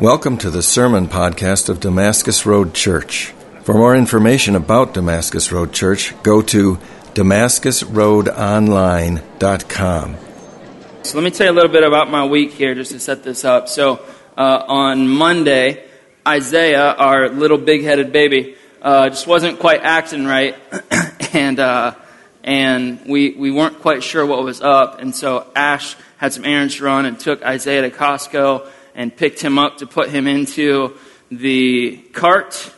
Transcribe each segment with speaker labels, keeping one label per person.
Speaker 1: Welcome to the sermon podcast of Damascus Road Church. For more information about Damascus Road Church, go to damascusroadonline.com.
Speaker 2: So let me tell you a little bit about my week here just to set this up. So uh, on Monday, Isaiah, our little big-headed baby, uh, just wasn't quite acting right, and uh, and we we weren't quite sure what was up, and so Ash had some errands to run and took Isaiah to Costco and picked him up to put him into the cart,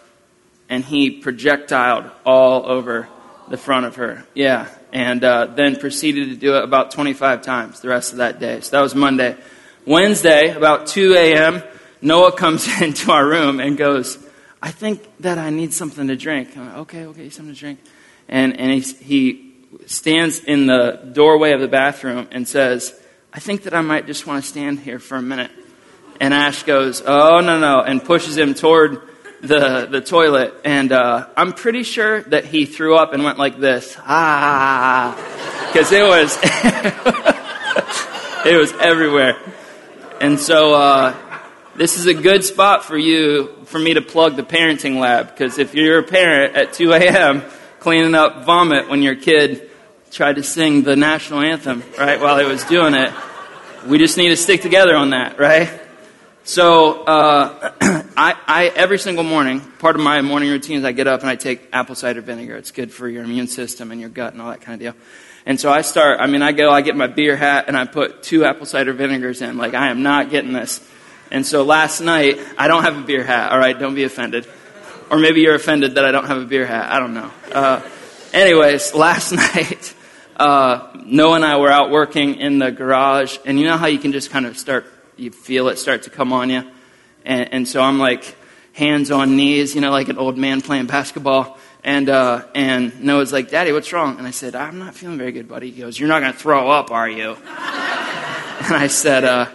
Speaker 2: and he projectiled all over the front of her. Yeah, and uh, then proceeded to do it about 25 times the rest of that day. So that was Monday. Wednesday, about 2 a.m., Noah comes into our room and goes, I think that I need something to drink. Like, okay, okay, something to drink. And, and he, he stands in the doorway of the bathroom and says, I think that I might just want to stand here for a minute. And Ash goes, Oh, no, no, and pushes him toward the, the toilet. And uh, I'm pretty sure that he threw up and went like this, ah, because it was, it was everywhere. And so uh, this is a good spot for you, for me to plug the parenting lab, because if you're a parent at 2 a.m. cleaning up vomit when your kid tried to sing the national anthem, right, while he was doing it, we just need to stick together on that, right? So uh, I, I, every single morning, part of my morning routine is I get up and I take apple cider vinegar. It's good for your immune system and your gut and all that kind of deal. And so I start. I mean, I go. I get my beer hat and I put two apple cider vinegars in. Like I am not getting this. And so last night, I don't have a beer hat. All right, don't be offended. Or maybe you're offended that I don't have a beer hat. I don't know. Uh, anyways, last night, uh, Noah and I were out working in the garage, and you know how you can just kind of start you feel it start to come on you. And, and so I'm like hands on knees, you know, like an old man playing basketball. And, uh, and Noah's like, Daddy, what's wrong? And I said, I'm not feeling very good, buddy. He goes, You're not going to throw up, are you? and I said, uh,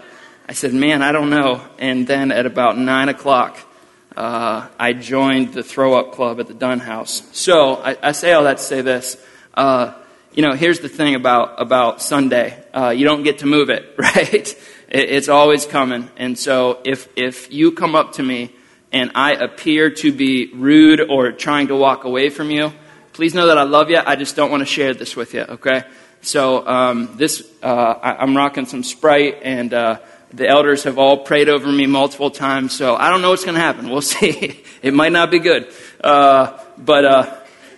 Speaker 2: I said, Man, I don't know. And then at about nine o'clock, uh, I joined the throw up club at the Dunn House. So I, I say all that to say this. Uh, you know, here's the thing about, about Sunday. Uh, you don't get to move it, right? It's always coming. And so if, if you come up to me and I appear to be rude or trying to walk away from you, please know that I love you. I just don't want to share this with you, okay? So um, this, uh, I, am rocking some Sprite, and uh, the elders have all prayed over me multiple times. So I don't know what's going to happen. We'll see. it might not be good, uh, but uh,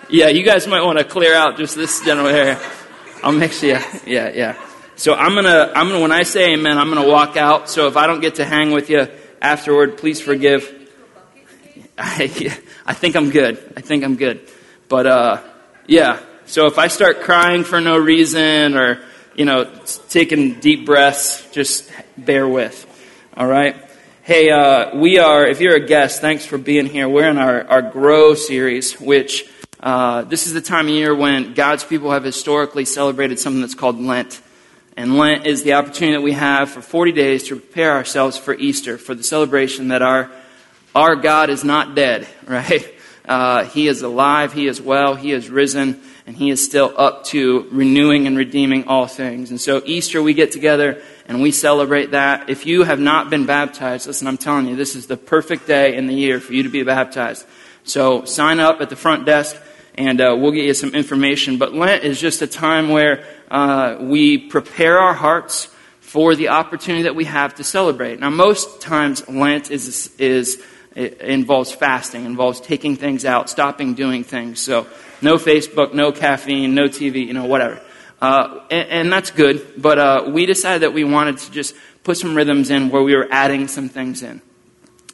Speaker 2: yeah, you guys might want to clear out just this general area. I'll mix you. Yeah, yeah. So I'm gonna, I'm gonna, when I say amen, I'm gonna walk out. So if I don't get to hang with you afterward, please forgive. I, I think I'm good. I think I'm good. But, uh, yeah. So if I start crying for no reason or, you know, taking deep breaths, just bear with. All right? Hey, uh, we are, if you're a guest, thanks for being here. We're in our, our Grow series, which, uh, this is the time of year when God's people have historically celebrated something that's called Lent. And Lent is the opportunity that we have for 40 days to prepare ourselves for Easter, for the celebration that our, our God is not dead, right? Uh, he is alive, He is well, He is risen, and He is still up to renewing and redeeming all things. And so Easter, we get together and we celebrate that. If you have not been baptized, listen, I'm telling you, this is the perfect day in the year for you to be baptized. So sign up at the front desk and uh, we'll get you some information. But Lent is just a time where uh, we prepare our hearts for the opportunity that we have to celebrate. Now, most times Lent is, is involves fasting, involves taking things out, stopping doing things. So, no Facebook, no caffeine, no TV, you know, whatever. Uh, and, and, that's good, but uh, we decided that we wanted to just put some rhythms in where we were adding some things in.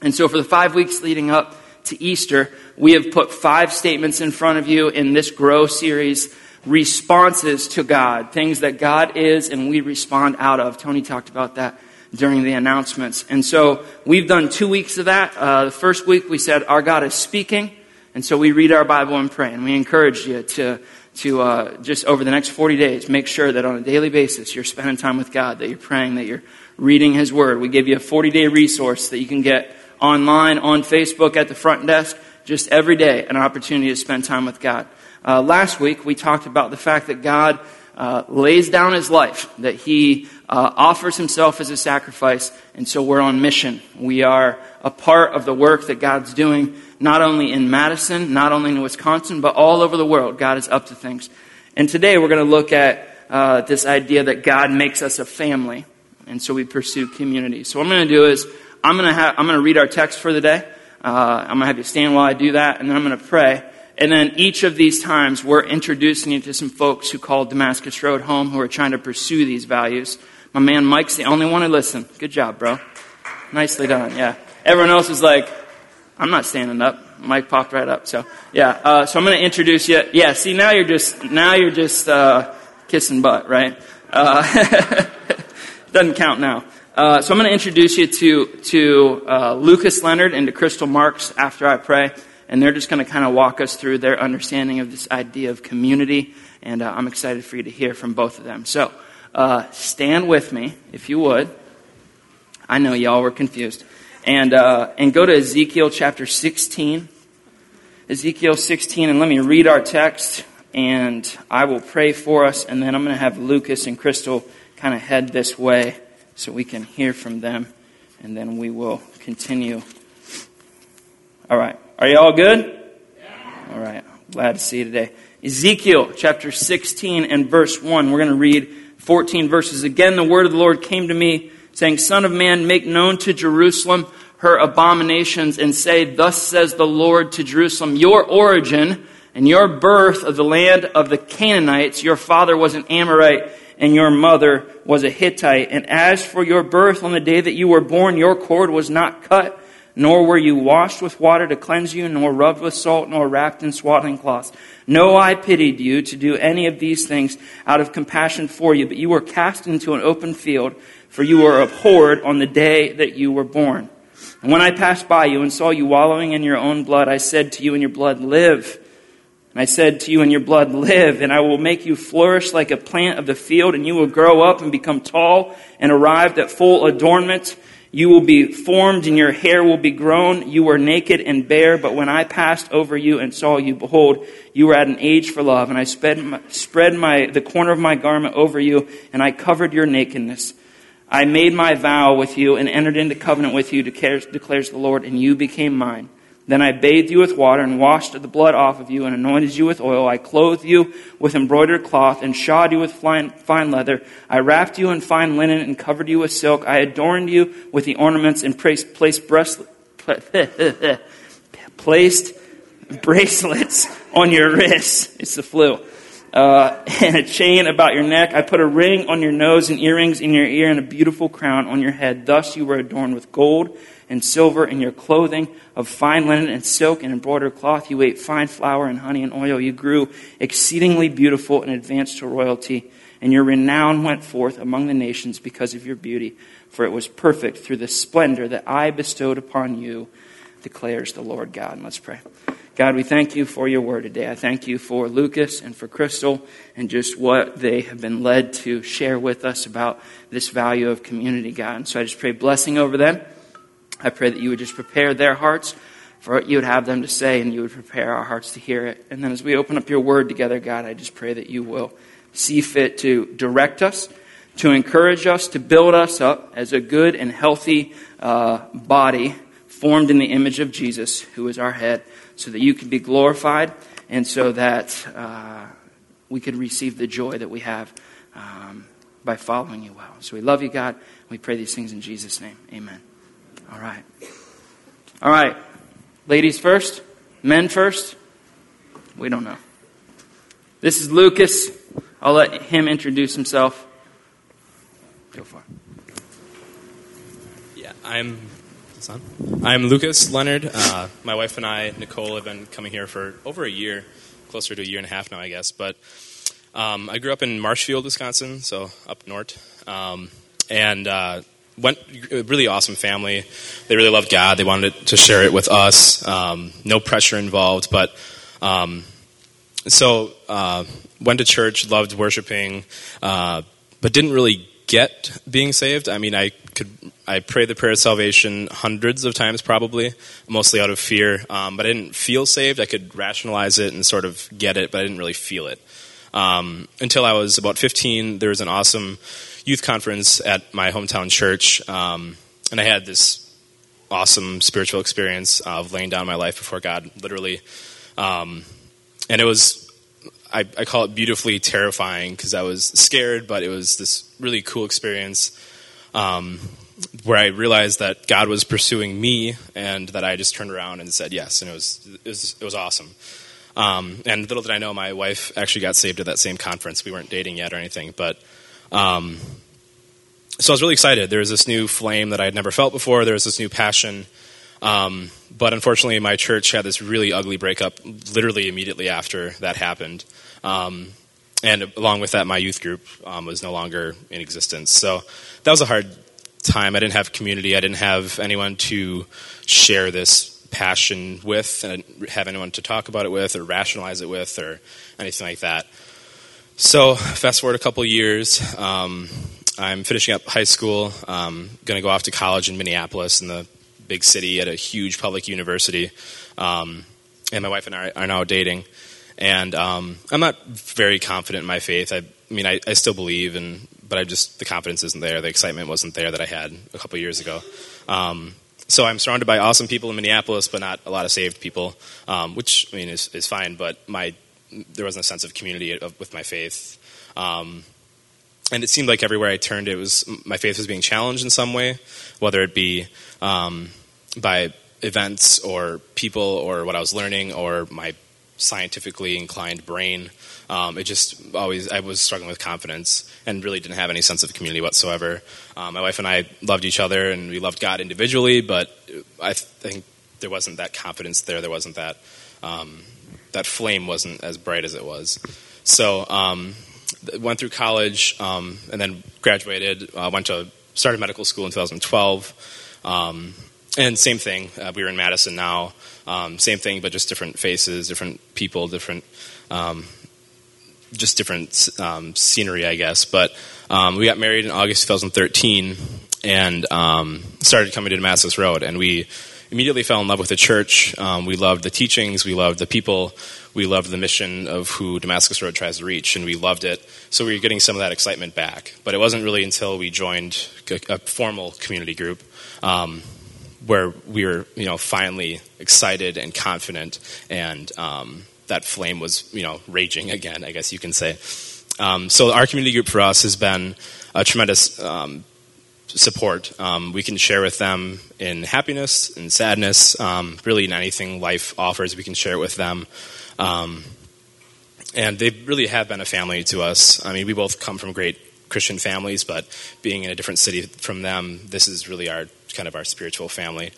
Speaker 2: And so, for the five weeks leading up to Easter, we have put five statements in front of you in this Grow series responses to God, things that God is and we respond out of. Tony talked about that during the announcements. And so we've done two weeks of that. Uh, the first week we said our God is speaking, and so we read our Bible and pray. And we encourage you to, to uh, just over the next 40 days, make sure that on a daily basis you're spending time with God, that you're praying, that you're reading His Word. We give you a 40 day resource that you can get online, on Facebook, at the front desk, just every day, an opportunity to spend time with God. Uh, last week, we talked about the fact that God uh, lays down his life, that he uh, offers himself as a sacrifice, and so we're on mission. We are a part of the work that God's doing, not only in Madison, not only in Wisconsin, but all over the world. God is up to things. And today we're going to look at uh, this idea that God makes us a family, and so we pursue community. So what I'm going to do is I'm going to I'm going to read our text for the day. Uh, I'm going to have you stand while I do that, and then I'm going to pray. And then each of these times, we're introducing you to some folks who call Damascus Road home who are trying to pursue these values. My man Mike's the only one who listened. Good job, bro. Nicely done, yeah. Everyone else is like, I'm not standing up. Mike popped right up. So, yeah. Uh, so I'm going to introduce you. Yeah, see, now you're just, now you're just uh, kissing butt, right? Uh, doesn't count now. Uh, so I'm going to introduce you to, to uh, Lucas Leonard and to Crystal Marks after I pray and they're just going to kind of walk us through their understanding of this idea of community. And uh, I'm excited for you to hear from both of them. So uh, stand with me, if you would. I know y'all were confused. And, uh, and go to Ezekiel chapter 16. Ezekiel 16, and let me read our text, and I will pray for us, and then I'm going to have Lucas and Crystal kind of head this way so we can hear from them, and then we will continue. All right. Are you all good? Yeah. All right. Glad to see you today. Ezekiel chapter 16 and verse 1. We're going to read 14 verses. Again, the word of the Lord came to me, saying, Son of man, make known to Jerusalem her abominations, and say, Thus says the Lord to Jerusalem, Your origin and your birth of the land of the Canaanites, your father was an Amorite, and your mother was a Hittite. And as for your birth on the day that you were born, your cord was not cut nor were you washed with water to cleanse you, nor rubbed with salt, nor wrapped in swaddling cloths. No, I pitied you to do any of these things out of compassion for you, but you were cast into an open field, for you were abhorred on the day that you were born. And when I passed by you and saw you wallowing in your own blood, I said to you in your blood, live. And I said to you in your blood, live, and I will make you flourish like a plant of the field, and you will grow up and become tall and arrived at full adornment. You will be formed and your hair will be grown. You were naked and bare, but when I passed over you and saw you, behold, you were at an age for love. And I spread my, spread my, the corner of my garment over you and I covered your nakedness. I made my vow with you and entered into covenant with you, declares, declares the Lord, and you became mine. Then I bathed you with water and washed the blood off of you and anointed you with oil. I clothed you with embroidered cloth and shod you with fine, leather. I wrapped you in fine linen and covered you with silk. I adorned you with the ornaments and placed, placed, breast, placed bracelets on your wrists. It's the flu. Uh, and a chain about your neck. I put a ring on your nose and earrings in your ear and a beautiful crown on your head. Thus you were adorned with gold and silver and your clothing of fine linen and silk and embroidered cloth. You ate fine flour and honey and oil. You grew exceedingly beautiful and advanced to royalty. And your renown went forth among the nations because of your beauty, for it was perfect through the splendor that I bestowed upon you, declares the Lord God. And let's pray. God, we thank you for your word today. I thank you for Lucas and for Crystal and just what they have been led to share with us about this value of community, God. And so I just pray blessing over them. I pray that you would just prepare their hearts for what you would have them to say, and you would prepare our hearts to hear it. And then as we open up your word together, God, I just pray that you will see fit to direct us, to encourage us, to build us up as a good and healthy uh, body formed in the image of Jesus, who is our head, so that you can be glorified and so that uh, we could receive the joy that we have um, by following you well. So we love you, God. We pray these things in Jesus' name. Amen. All right. All right. Ladies first? Men first? We don't know. This is Lucas. I'll let him introduce himself. Go for it.
Speaker 3: Yeah, I'm son. I'm Lucas Leonard. Uh, my wife and I, Nicole, have been coming here for over a year, closer to a year and a half now, I guess. But um, I grew up in Marshfield, Wisconsin, so up north. Um, and uh, went a really awesome family. They really loved God. They wanted to share it with us. Um, no pressure involved, but um, so uh, went to church, loved worshiping, uh, but didn't really get being saved. I mean, I could I prayed the prayer of salvation hundreds of times, probably, mostly out of fear. Um, but I didn't feel saved. I could rationalize it and sort of get it, but I didn't really feel it. Um, until I was about 15, there was an awesome youth conference at my hometown church, um, and I had this awesome spiritual experience of laying down my life before God, literally. Um, and it was, I, I, call it beautifully terrifying because I was scared, but it was this really cool experience um, where I realized that God was pursuing me and that I just turned around and said yes. And it was, it was, it was awesome. Um, and little did I know, my wife actually got saved at that same conference. We weren't dating yet or anything, but um, so I was really excited. There was this new flame that I had never felt before. There was this new passion. Um, but unfortunately, my church had this really ugly breakup literally immediately after that happened. Um, and along with that, my youth group um, was no longer in existence. So that was a hard time. I didn't have community. I didn't have anyone to share this passion with, and have anyone to talk about it with, or rationalize it with, or anything like that. So fast forward a couple years. Um, I'm finishing up high school. Um, going to go off to college in Minneapolis, in the big city, at a huge public university. Um, and my wife and I are now dating. And um, I'm not very confident in my faith. I, I mean, I, I, still believe, and but I just the confidence isn't there. The excitement wasn't there that I had a couple years ago. Um, so I'm surrounded by awesome people in Minneapolis, but not a lot of saved people, um, which I mean is, is fine. But my there wasn't a sense of community with my faith. Um, and it seemed like everywhere I turned, it was my faith was being challenged in some way, whether it be um, by events or people or what I was learning or my scientifically inclined brain. Um, it just always I was struggling with confidence and really didn't have any sense of community whatsoever. Um, my wife and I loved each other and we loved God individually, but I think there wasn't that confidence there. There wasn't that um, that flame wasn't as bright as it was. So um, went through college um, and then graduated. Uh, went to started medical school in 2012. Um, and same thing. Uh, we were in Madison now. Um, same thing, but just different faces, different people, different, um, just different um, scenery, I guess. But we got married in August 2013 and started coming to Damascus Road, and we immediately fell in love with the church. Um, we loved the teachings, we loved the people, we loved the mission of who Damascus Road tries to reach, and we loved it. So we were getting some of that excitement back. But it wasn't really until we joined a, formal community group um, where we were, you know, finally excited and confident, and um, that flame was, you know, raging again. I guess you can say. Um, so our community group for us has been a tremendous um, support. Um, we can share with them in happiness and sadness, um, really in anything life offers, we can share it with them. Um, and they really have been a family to us. I mean, we both come from great Christian families, but being in a different city from them, this is really our kind of our spiritual family.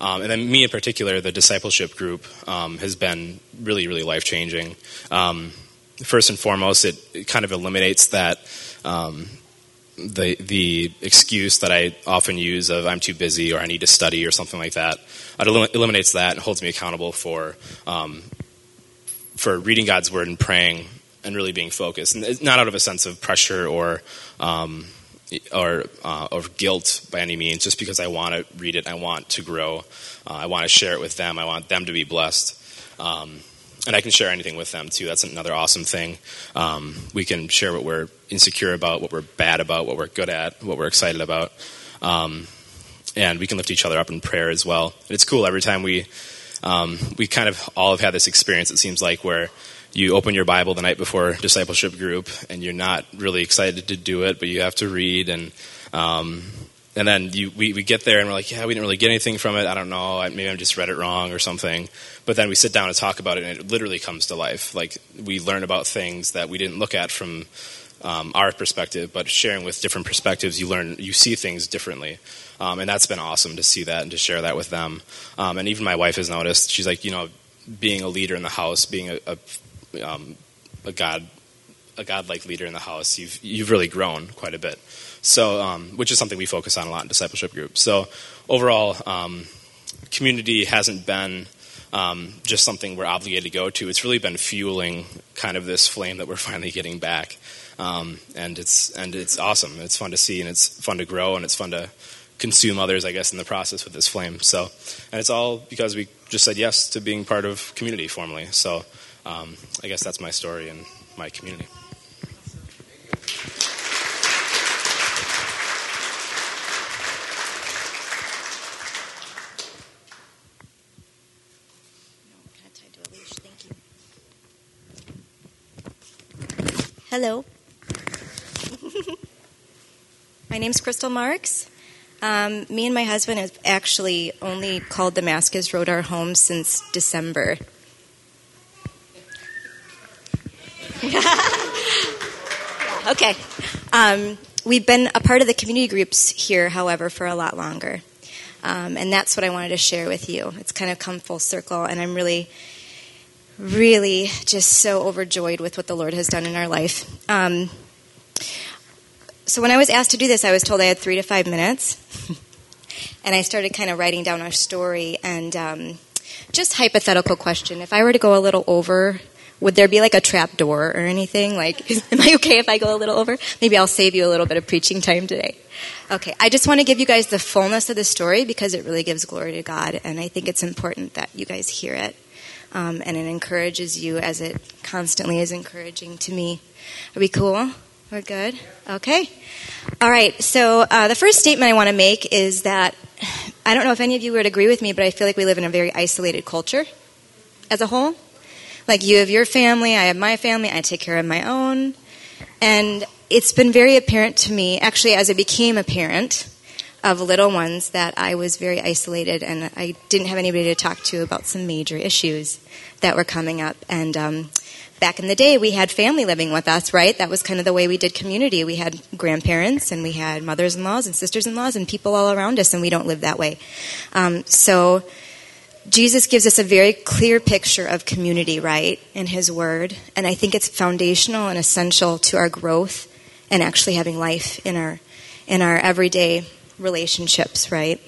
Speaker 3: Um, and then me in particular, the discipleship group um, has been really, really life changing. Um, first and foremost, it, it, kind of eliminates that the the excuse that I often use of I'm too busy or I need to study or something like that. It elim- eliminates that and holds me accountable for um, for reading God's word and praying and really being focused, and not out of a sense of pressure or um, or uh, guilt by any means, just because I want to read it, I want to grow, uh, I want to share it with them, I want them to be blessed. Um, and I can share anything with them too. That's another awesome thing. Um, we can share what we're insecure about, what we're bad about, what we're good at, what we're excited about, um, and we can lift each other up in prayer as well. And it's cool every time we um, we kind of all have had this experience. It seems like where you open your Bible the night before discipleship group, and you're not really excited to do it, but you have to read and um, and then you, we, we get there and we're like, yeah, we didn't really get anything from it. I don't know. Maybe I just read it wrong or something. But then we sit down and talk about it, and it literally comes to life. Like we learn about things that we didn't look at from um, our perspective, but sharing with different perspectives, you learn, you see things differently. Um, and that's been awesome to see that and to share that with them. Um, and even my wife has noticed. She's like, you know, being a leader in the house, being a, a, um, a God, a God-like leader in the house, you've you've really grown quite a bit. So, um, which is something we focus on a lot in discipleship groups. So, overall, um, community hasn't been um, just something we're obligated to go to. It's really been fueling kind of this flame that we're finally getting back, um, and it's and it's awesome. It's fun to see, and it's fun to grow, and it's fun to consume others, I guess, in the process with this flame. So, and it's all because we just said yes to being part of community formally. So, um, I guess that's my story, and my community.
Speaker 4: Hello. my name's Crystal Marks. Um, me and my husband have actually only called Damascus Road our home since December. okay. Um, we've been a part of the community groups here, however, for a lot longer. Um, and that's what I wanted to share with you. It's kind of come full circle, and I'm really really just so overjoyed with what the Lord has done in our life. Um, so when I was asked to do this, I was told I had three to five minutes, and I started kind of writing down our story and um, just hypothetical question: If I were to go a little over, would there be like a trap door or anything? Like, am I okay if I go a little over? Maybe I'll save you a little bit of preaching time today. Okay, I just want to give you guys the fullness of the story because it really gives glory to God, and I think it's important that you guys hear it um, and it encourages you as it constantly is encouraging to me. Are we cool? We're good? Okay. All right. So uh, the first statement I want to make is that I don't know if any of you would agree with me, but I feel like we live in a very isolated culture as a whole. Like you have your family, I have my family, I take care of my own. And it's been very apparent to me, actually, as I became a parent, of little ones that I was very isolated and I didn't have anybody to talk to about some major issues that were coming up. And um, back in the day, we had family living with us, right? That was kind of the way we did community. We had grandparents and we had mothers in laws and sisters in laws and people all around us, and we don't live that way. Um, so Jesus gives us a very clear picture of community, right, in His Word. And I think it's foundational and essential to our growth and actually having life in our in our everyday relationships, right?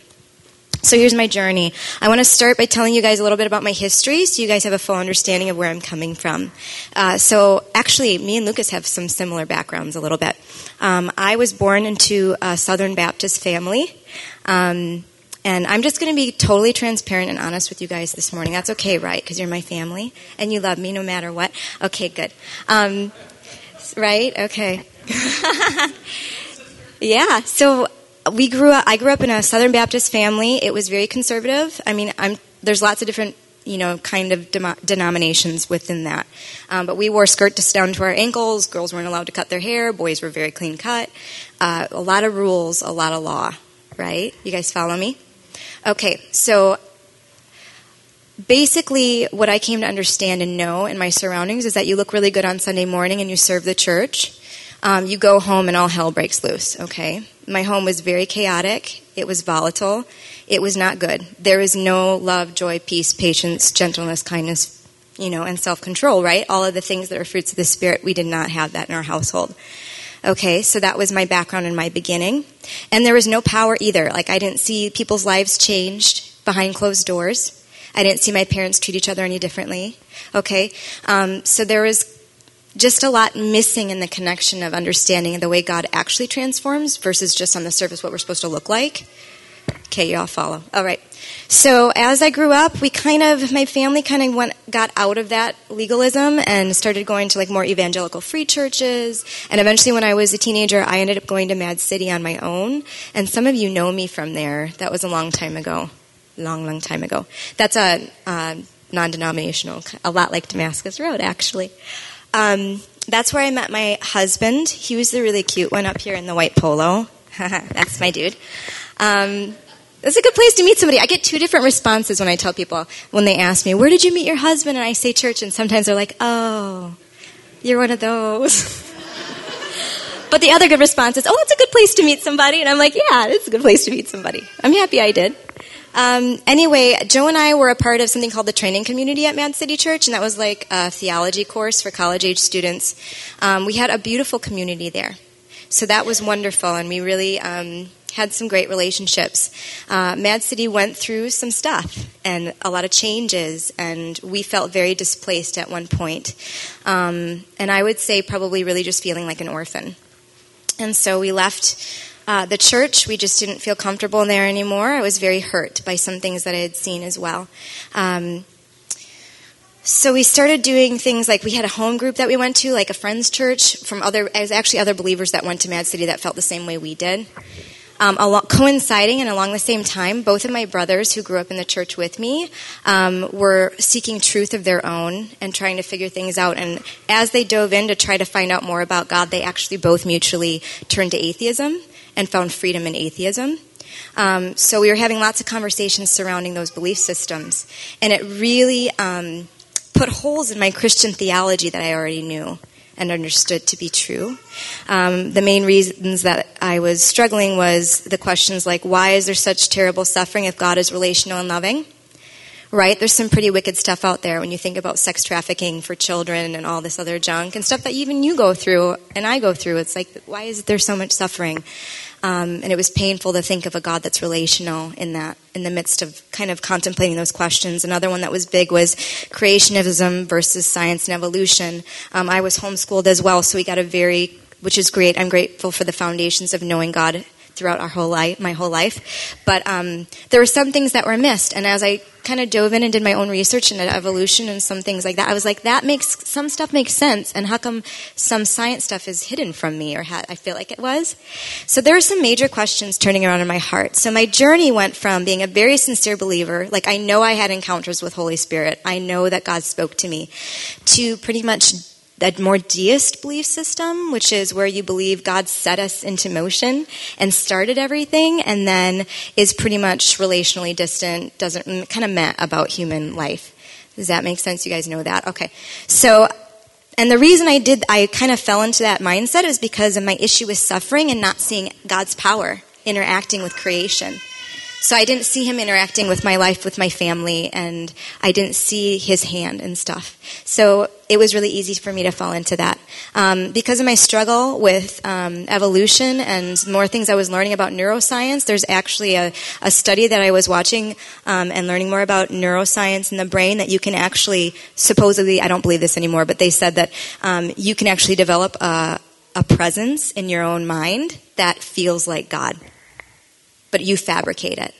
Speaker 4: So here's my journey. I want to start by telling you guys a little bit about my history so you guys have a full understanding of where I'm coming from. Uh, so actually, me and Lucas have some similar backgrounds a little bit. Um, I was born into a Southern Baptist family. Um, and I'm just going to be totally transparent and honest with you guys this morning. That's okay, right? Because you're my family and you love me no matter what. Okay, good. Um, right? Okay. yeah. So we grew up. I grew up in a Southern Baptist family. It was very conservative. I mean, I'm, there's lots of different you know, kind of de- denominations within that. Um, but we wore skirts down to our ankles. Girls weren't allowed to cut their hair. Boys were very clean cut. Uh, a lot of rules, a lot of law, right? You guys follow me? Okay, so basically, what I came to understand and know in my surroundings is that you look really good on Sunday morning and you serve the church. Um, you go home and all hell breaks loose, okay? My home was very chaotic. It was volatile. It was not good. There was no love, joy, peace, patience, gentleness, kindness, you know, and self control, right? All of the things that are fruits of the Spirit, we did not have that in our household. Okay, so that was my background and my beginning. And there was no power either. Like, I didn't see people's lives changed behind closed doors. I didn't see my parents treat each other any differently. Okay, um, so there was just a lot missing in the connection of understanding the way God actually transforms versus just on the surface what we're supposed to look like. Okay, y'all follow. All right. So as I grew up, we kind of, my family kind of went, got out of that legalism and started going to like more evangelical free churches. And eventually, when I was a teenager, I ended up going to Mad City on my own. And some of you know me from there. That was a long time ago, long, long time ago. That's a uh, non-denominational, a lot like Damascus Road, actually. Um, that's where I met my husband. He was the really cute one up here in the white polo. that's my dude. Um, it's a good place to meet somebody. I get two different responses when I tell people when they ask me, "Where did you meet your husband?" and I say church, and sometimes they're like, "Oh, you're one of those." but the other good response is, "Oh, it's a good place to meet somebody," and I'm like, "Yeah, it's a good place to meet somebody." I'm happy I did. Um, anyway, Joe and I were a part of something called the training community at Mad City Church, and that was like a theology course for college age students. Um, we had a beautiful community there. So that was wonderful, and we really um, had some great relationships. Uh, Mad City went through some stuff and a lot of changes, and we felt very displaced at one point. Um, and I would say probably really just feeling like an orphan. And so we left uh, the church, we just didn't feel comfortable there anymore. I was very hurt by some things that I had seen as well. Um, So we started doing things like we had a home group that we went to, like a friends church from other, it was actually other believers that went to Mad City that felt the same way we did. Um, coinciding and along the same time, both of my brothers who grew up in the church with me um, were seeking truth of their own and trying to figure things out. And as they dove in to try to find out more about God, they actually both mutually turned to atheism and found freedom in atheism. Um, so we were having lots of conversations surrounding those belief systems, and it really um, put holes in my Christian theology that I already knew and understood to be true. Um, the main reasons that I was struggling was the questions like, why is there such terrible suffering if God is relational and loving? Right? There's some pretty wicked stuff out there when you think about sex trafficking for children and all this other junk and stuff that even you go through and I go through. It's like, why is there so much suffering? Um, and it was painful to think of a God that's relational in that, in the midst of kind of contemplating those questions. Another one that was big was creationism versus science and evolution. Um, I was homeschooled as well, so we got a very, which is great. I'm grateful for the foundations of knowing God throughout our whole life, my whole life. But um, there were some things that were missed, and as I kind of dove in and did my own research into evolution and some things like that, I was like, that makes some stuff makes sense, and how come some science stuff is hidden from me, or ha- I feel like it was? So there were some major questions turning around in my heart. So my journey went from being a very sincere believer, like I know I had encounters with Holy Spirit, I know that God spoke to me, to pretty much a more deist belief system, which is where you believe God set us into motion and started everything, and then is pretty much relationally distant, doesn't kind of met about human life. Does that make sense? You guys know that? Okay. So, and the reason I did, I kind of fell into that mindset is because of my issue with suffering and not seeing God's power interacting with creation. So I didn't see him interacting with my life, with my family, and I didn't see his hand and stuff. So it was really easy for me to fall into that. Um, because of my struggle with um, evolution and more things I was learning about neuroscience, there's actually a, a study that I was watching um, and learning more about neuroscience in the brain that you can actually, supposedly, I don't believe this anymore, but they said that um, you can actually develop a, a presence in your own mind that feels like God but you fabricate it.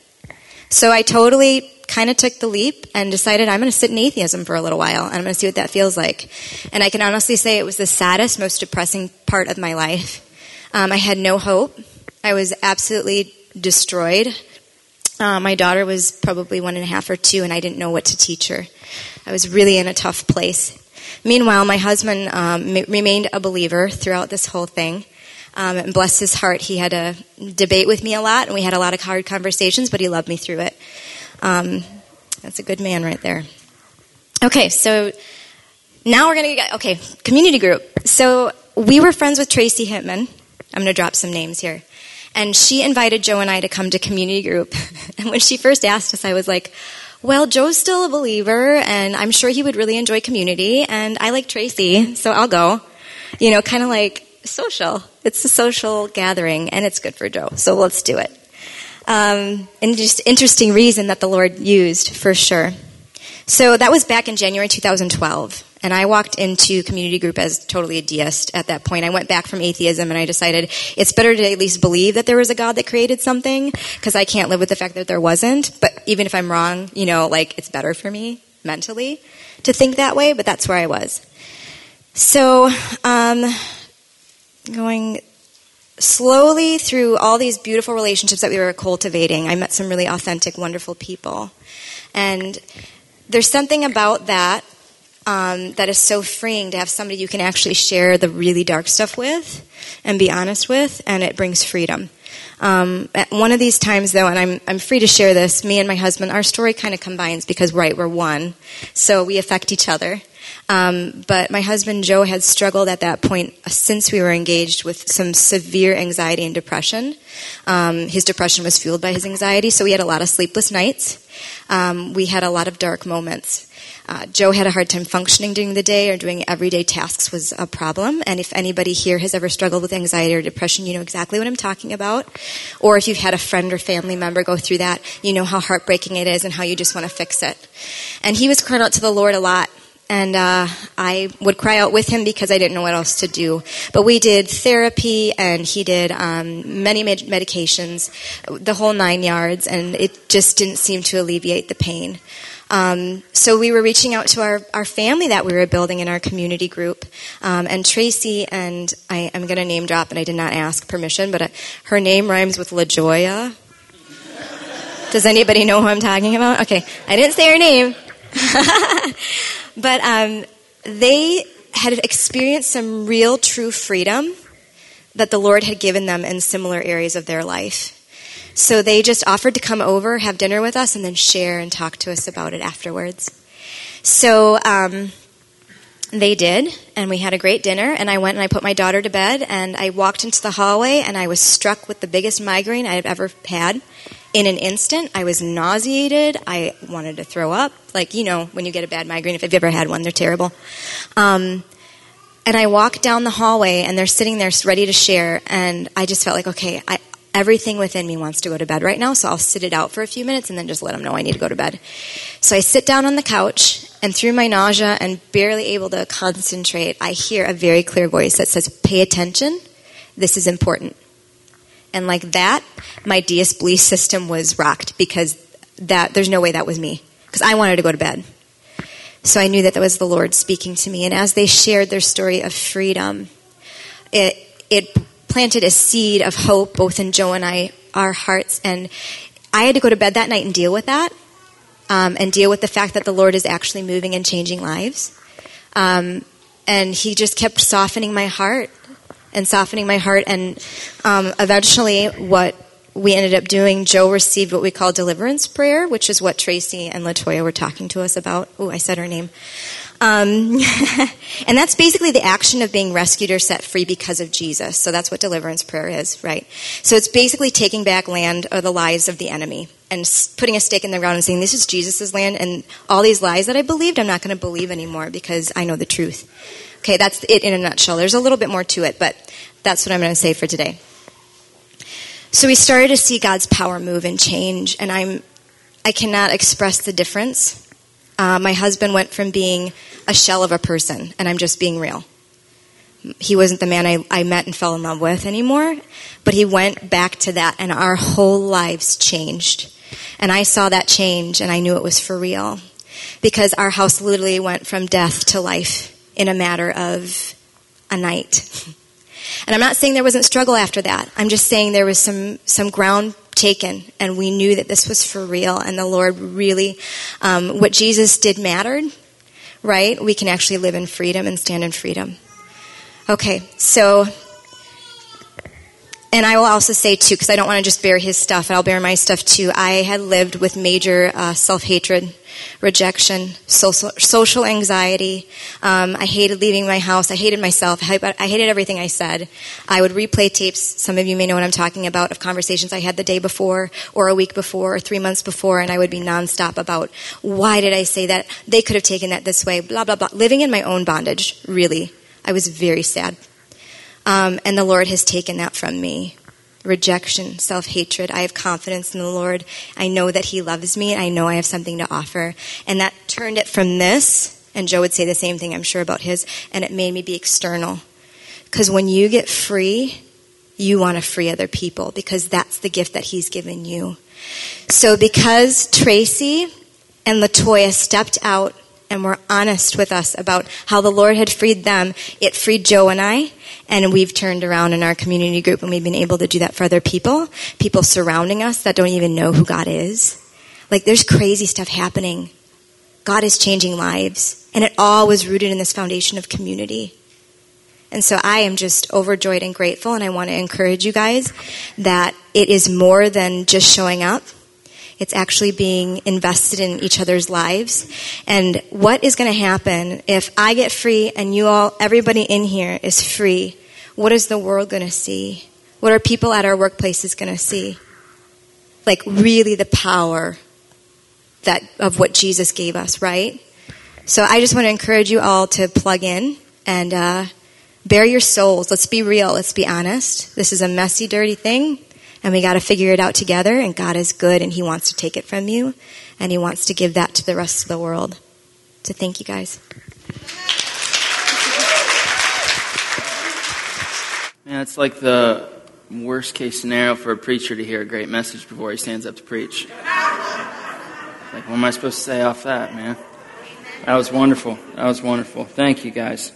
Speaker 4: So I totally kind of took the leap and decided I'm going to sit in atheism for a little while and I'm going to see what that feels like. And I can honestly say it was the saddest, most depressing part of my life. Um, I had no hope. I was absolutely destroyed. Uh, my daughter was probably one and a half or two, and I didn't know what to teach her. I was really in a tough place. Meanwhile, my husband um, remained a believer throughout this whole thing. Um, and bless his heart, he had a debate with me a lot, and we had a lot of hard conversations, but he loved me through it. Um, that's a good man right there. Okay, so now we're going to get, okay, community group. So we were friends with Tracy Hitman. I'm going to drop some names here. And she invited Joe and I to come to community group. and when she first asked us, I was like, well, Joe's still a believer, and I'm sure he would really enjoy community, and I like Tracy, so I'll go. You know, kind of like social. It's a social gathering, and it's good for Joe. So let's do it. Um, and just interesting reason that the Lord used for sure. So that was back in January 2012. And I walked into community group as totally a deist at that point. I went back from atheism and I decided it's better to at least believe that there was a God that created something because I can't live with the fact that there wasn't. But even if I'm wrong, you know, like it's better for me mentally to think that way, but that's where I was. So, um, going slowly through all these beautiful relationships that we were cultivating, I met some really authentic, wonderful people. And there's something about that um, that is so freeing to have somebody you can actually share the really dark stuff with and be honest with, and it brings freedom. Um, at one of these times, though, and I'm, I'm free to share this, me and my husband, our story kind of combines because, right, we're one. So we affect each other. Um, but my husband Joe had struggled at that point uh, since we were engaged with some severe anxiety and depression. Um, his depression was fueled by his anxiety, so he had a lot of sleepless nights. Um, we had a lot of dark moments. Uh, Joe had a hard time functioning during the day or doing everyday tasks was a problem. And if anybody here has ever struggled with anxiety or depression, you know exactly what I'm talking about. Or if you've had a friend or family member go through that, you know how heartbreaking it is and how you just want to fix it. And he was crying out to the Lord a lot and uh, I would cry out with him because I didn't know what else to do. But we did therapy, and he did um, many med- medications, the whole nine yards, and it just didn't seem to alleviate the pain. Um, so we were reaching out to our, our family that we were building in our community group. Um, and Tracy, and I, am going to name drop, and I did not ask permission, but uh, her name rhymes with LaJoya. Does anybody know who I'm talking about? Okay, I didn't say her name. but um, they had experienced some real, true freedom that the Lord had given them in similar areas of their life. So they just offered to come over, have dinner with us, and then share and talk to us about it afterwards. So um, they did, and we had a great dinner. And I went and I put my daughter to bed, and I walked into the hallway, and I was struck with the biggest migraine I have ever had in an instant, I was nauseated. I wanted to throw up. Like, you know, when you get a bad migraine, if you've ever had one, they're terrible. Um, and I walked down the hallway, and they're sitting there ready to share. And I just felt like, okay, I, everything within me wants to go to bed right now, so I'll sit it out for a few minutes and then just let them know I need to go to bed. So I sit down on the couch, and through my nausea and barely able to concentrate, I hear a very clear voice that says, Pay attention. This is important. And like that, my deist system was rocked because that there's no way that was me because I wanted to go to bed. So I knew that that was the Lord speaking to me. And as they shared their story of freedom, it it planted a seed of hope both in Joe and I, our hearts. And I had to go to bed that night and deal with that, um, and deal with the fact that the Lord is actually moving and changing lives. Um, and He just kept softening my heart and softening my heart. And um, eventually, what we ended up doing, Joe received what we call deliverance prayer, which is what Tracy and Latoya were talking to us about. Oh, I said her name. Um, and that's basically the action of being rescued or set free because of Jesus. So that's what deliverance prayer is, right? So it's basically taking back land or the lies of the enemy and putting a stake in the ground and saying, This is Jesus' land, and all these lies that I believed, I'm not going to believe anymore because I know the truth. Okay, that's it in a nutshell. There's a little bit more to it, but that's what I'm going to say for today. So we started to see God's power move and change, and I'm I cannot express the difference. Uh, my husband went from being a shell of a person, and I'm just being real. He wasn't the man I, I met and fell in love with anymore, but he went back to that, and our whole lives changed. And I saw that change, and I knew it was for real. Because our house literally went from death to life in a matter of a night. And I'm not saying there wasn't struggle after that. I'm just saying there was some, some ground taken, and we knew that this was for real, and the Lord really, um, what Jesus did mattered, right? We can actually live in freedom and stand in freedom. Okay, so and I will also say too, because I don't want to just bear his stuff, I'll bear my stuff too. I had lived with major uh, self hatred, rejection, social, social anxiety. Um, I hated leaving my house. I hated myself. I, I hated everything I said. I would replay tapes. Some of you may know what I'm talking about of conversations I had the day before, or a week before, or three months before, and I would be nonstop about why did I say that? They could have taken that this way. Blah blah blah. Living in my own bondage. Really, I was very sad. Um, and the Lord has taken that from me. Rejection, self hatred. I have confidence in the Lord. I know that He loves me. I know I have something to offer. And that turned it from this, and Joe would say the same thing, I'm sure, about his, and it made me be external. Because when you get free, you want to free other people because that's the gift that He's given you. So because Tracy and Latoya stepped out and were honest with us about how the Lord had freed them, it freed Joe and I. And we've turned around in our community group and we've been able to do that for other people, people surrounding us that don't even know who God is. Like there's crazy stuff happening. God is changing lives. And it all was rooted in this foundation of community. And so I am just overjoyed and grateful, and I want to encourage you guys that it is more than just showing up. It's actually being invested in each other's lives. And what is going to happen if I get free and you all, everybody in here is free? What is the world going to see? What are people at our workplaces going to see? Like really the power that of what Jesus gave us, right? So I just want to encourage you all to plug in and uh, bare your souls. Let's be real. Let's be honest. This is a messy, dirty thing and we got to figure it out together. And God is good, and He wants to take it from you, and He wants to give that to the rest of the world. So thank you guys.
Speaker 2: Man, it's like the worst case scenario for a preacher to hear a great message before he stands up to preach. Like, what am I supposed to say off that, man? That was wonderful. That was wonderful. Thank you, guys.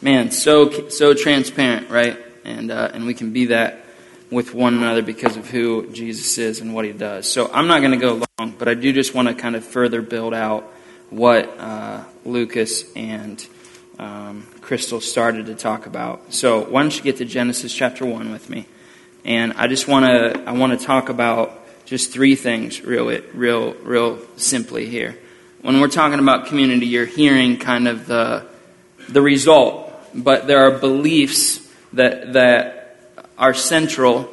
Speaker 2: Man, so so transparent, right? And uh, and we can be that with one another because of who Jesus is and what He does. So I'm not going to go long, but I do just want to kind of further build out what uh, Lucas and um, Crystal started to talk about. So why don't you get to Genesis chapter one with me? And I just want to I want to talk about just three things real real real simply here. When we're talking about community, you're hearing kind of the the result, but there are beliefs that that are central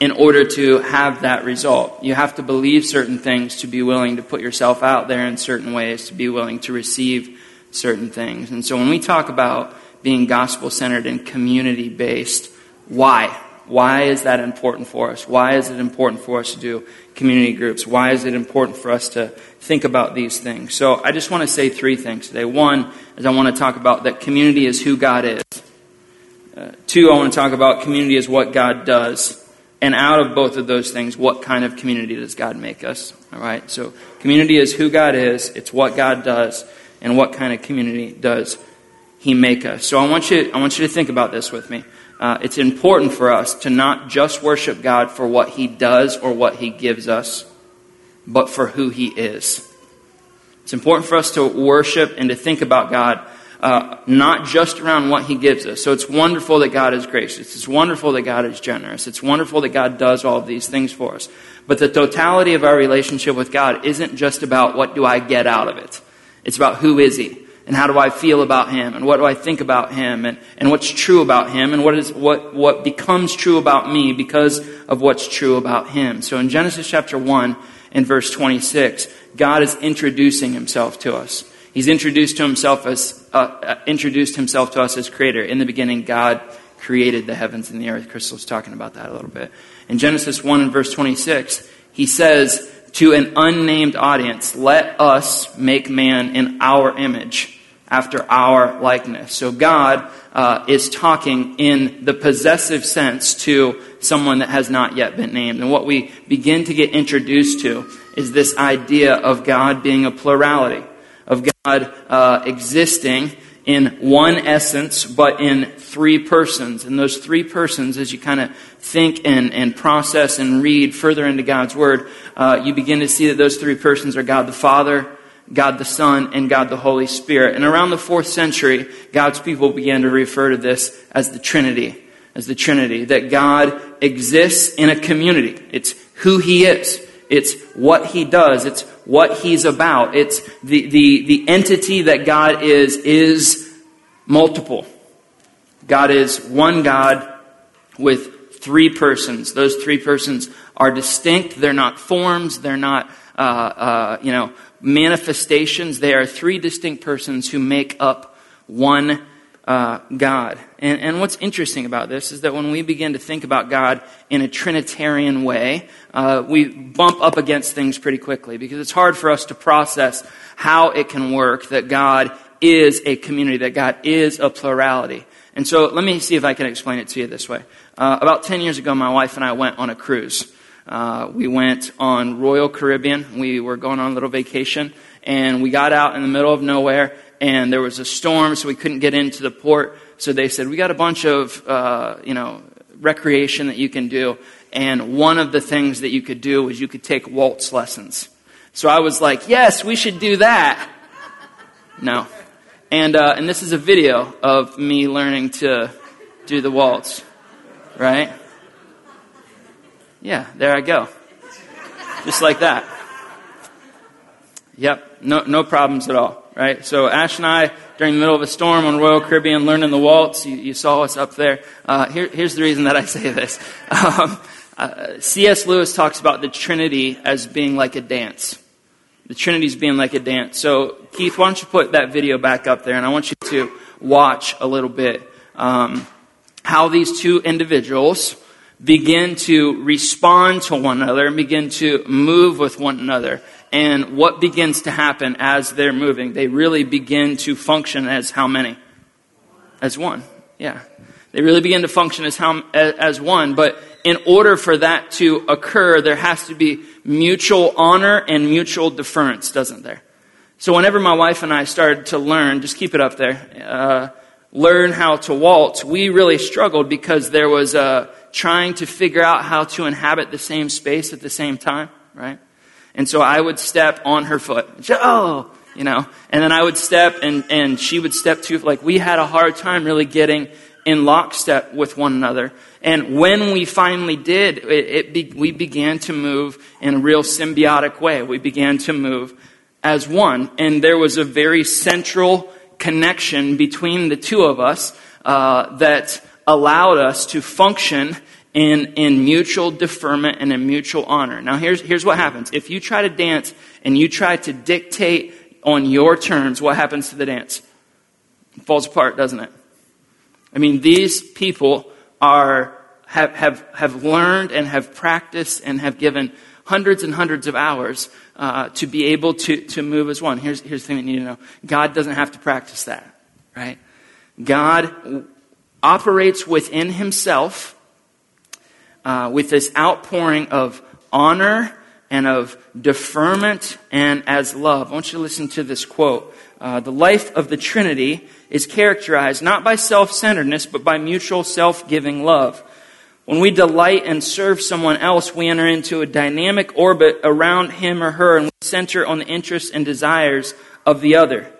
Speaker 2: in order to have that result. You have to believe certain things to be willing to put yourself out there in certain ways, to be willing to receive certain things. And so when we talk about being gospel centered and community based, why? Why is that important for us? Why is it important for us to do community groups? Why is it important for us to think about these things? So I just want to say three things today. One is I want to talk about that community is who God is. Uh, two, I want to talk about community is what God does. And out of both of those things, what kind of community does God make us? All right. So community is who God is. It's what God does, and what kind of community does He make us? So I want you, I want you to think about this with me. Uh, it's important for us to not just worship God for what He does or what He gives us, but for who He is. It's important for us to worship and to think about God uh, not just around what He gives us. So it's wonderful that God is gracious. It's wonderful that God is generous. It's wonderful that God does all of these things for us. But the totality of our relationship with God isn't just about what do I get out of it. It's about who is He and how do I feel about him and what do I think about him and, and what's true about him and what is what what becomes true about me because of what's true about him. So in Genesis chapter 1 and verse 26, God is introducing himself to us. He's introduced to himself as uh, uh, introduced himself to us as creator. In the beginning God created the heavens and the earth. Crystal's talking about that a little bit. In Genesis 1 and verse 26, he says to an unnamed audience, let us make man in our image after our likeness. So God uh, is talking in the possessive sense to someone that has not yet been named. And what we begin to get introduced to is this idea of God being a plurality, of God uh, existing in one essence, but in three persons. And those three persons, as you kind of think and, and process and read further into God's Word, uh, you begin to see that those three persons are God the Father, God the Son, and God the Holy Spirit. And around the fourth century, God's people began to refer to this as the Trinity. As the Trinity. That God exists in a community. It's who He is. It's what He does. It's what He's about. It's the, the, the entity that God is, is multiple. God is one God with three persons. Those three persons are distinct. They're not forms. They're not, uh, uh, you know, manifestations. They are three distinct persons who make up one uh, God. And, and, what's interesting about this is that when we begin to think about God in a Trinitarian way, uh, we bump up against things pretty quickly because it's hard for us to process how it can work that God is a community, that God is a plurality. And so let me see if I can explain it to you this way. Uh, about 10 years ago, my wife and I went on a cruise. Uh, we went on Royal Caribbean. We were going on a little vacation, and we got out in the middle of nowhere, and there was a storm, so we couldn't get into the port. So they said, "We got a bunch of uh, you know recreation that you can do." And one of the things that you could do was you could take waltz lessons. So I was like, "Yes, we should do that." No, and uh, and this is a video of me learning to do the waltz, right? Yeah, there I go. Just like that. Yep, no, no problems at all, right? So Ash and I, during the middle of a storm on Royal Caribbean, learning the waltz, you, you saw us up there. Uh, here, here's the reason that I say this. Um, uh, C.S. Lewis talks about the Trinity as being like a dance. The Trinity's being like a dance. So, Keith, why don't you put that video back up there, and I want you to watch a little bit um, how these two individuals begin to respond to one another and begin to move with one another. And what begins to happen as they're moving? They really begin to function as how many? As one. Yeah. They really begin to function as how, as one. But in order for that to occur, there has to be mutual honor and mutual deference, doesn't there? So whenever my wife and I started to learn, just keep it up there, uh, learn how to waltz, we really struggled because there was uh, trying to figure out how to inhabit the same space at the same time, right? And so I would step on her foot. Oh, you know, and then I would step and, and she would step too. Like we had a hard time really getting in lockstep with one another. And when we finally did, it, it be, we began to move in a real symbiotic way. We began to move as one. And there was a very central connection between the two of us uh, that allowed us to function in, in mutual deferment and in mutual honor. Now, here's, here's what happens. If you try to dance and you try to dictate on your terms, what happens to the dance? It falls apart, doesn't it? I mean, these people are, have, have, have learned and have practiced and have given hundreds and hundreds of hours uh, to be able to, to move as one. Here's, here's the thing that you need to know God doesn't have to practice that, right? God operates within himself uh, with this outpouring of honor and of deferment and as love. I want you to listen to this quote. Uh, the life of the Trinity is characterized not by self centeredness, but by mutual self giving love. When we delight and serve someone else, we enter into a dynamic orbit around him or her and we center on the interests and desires of the other.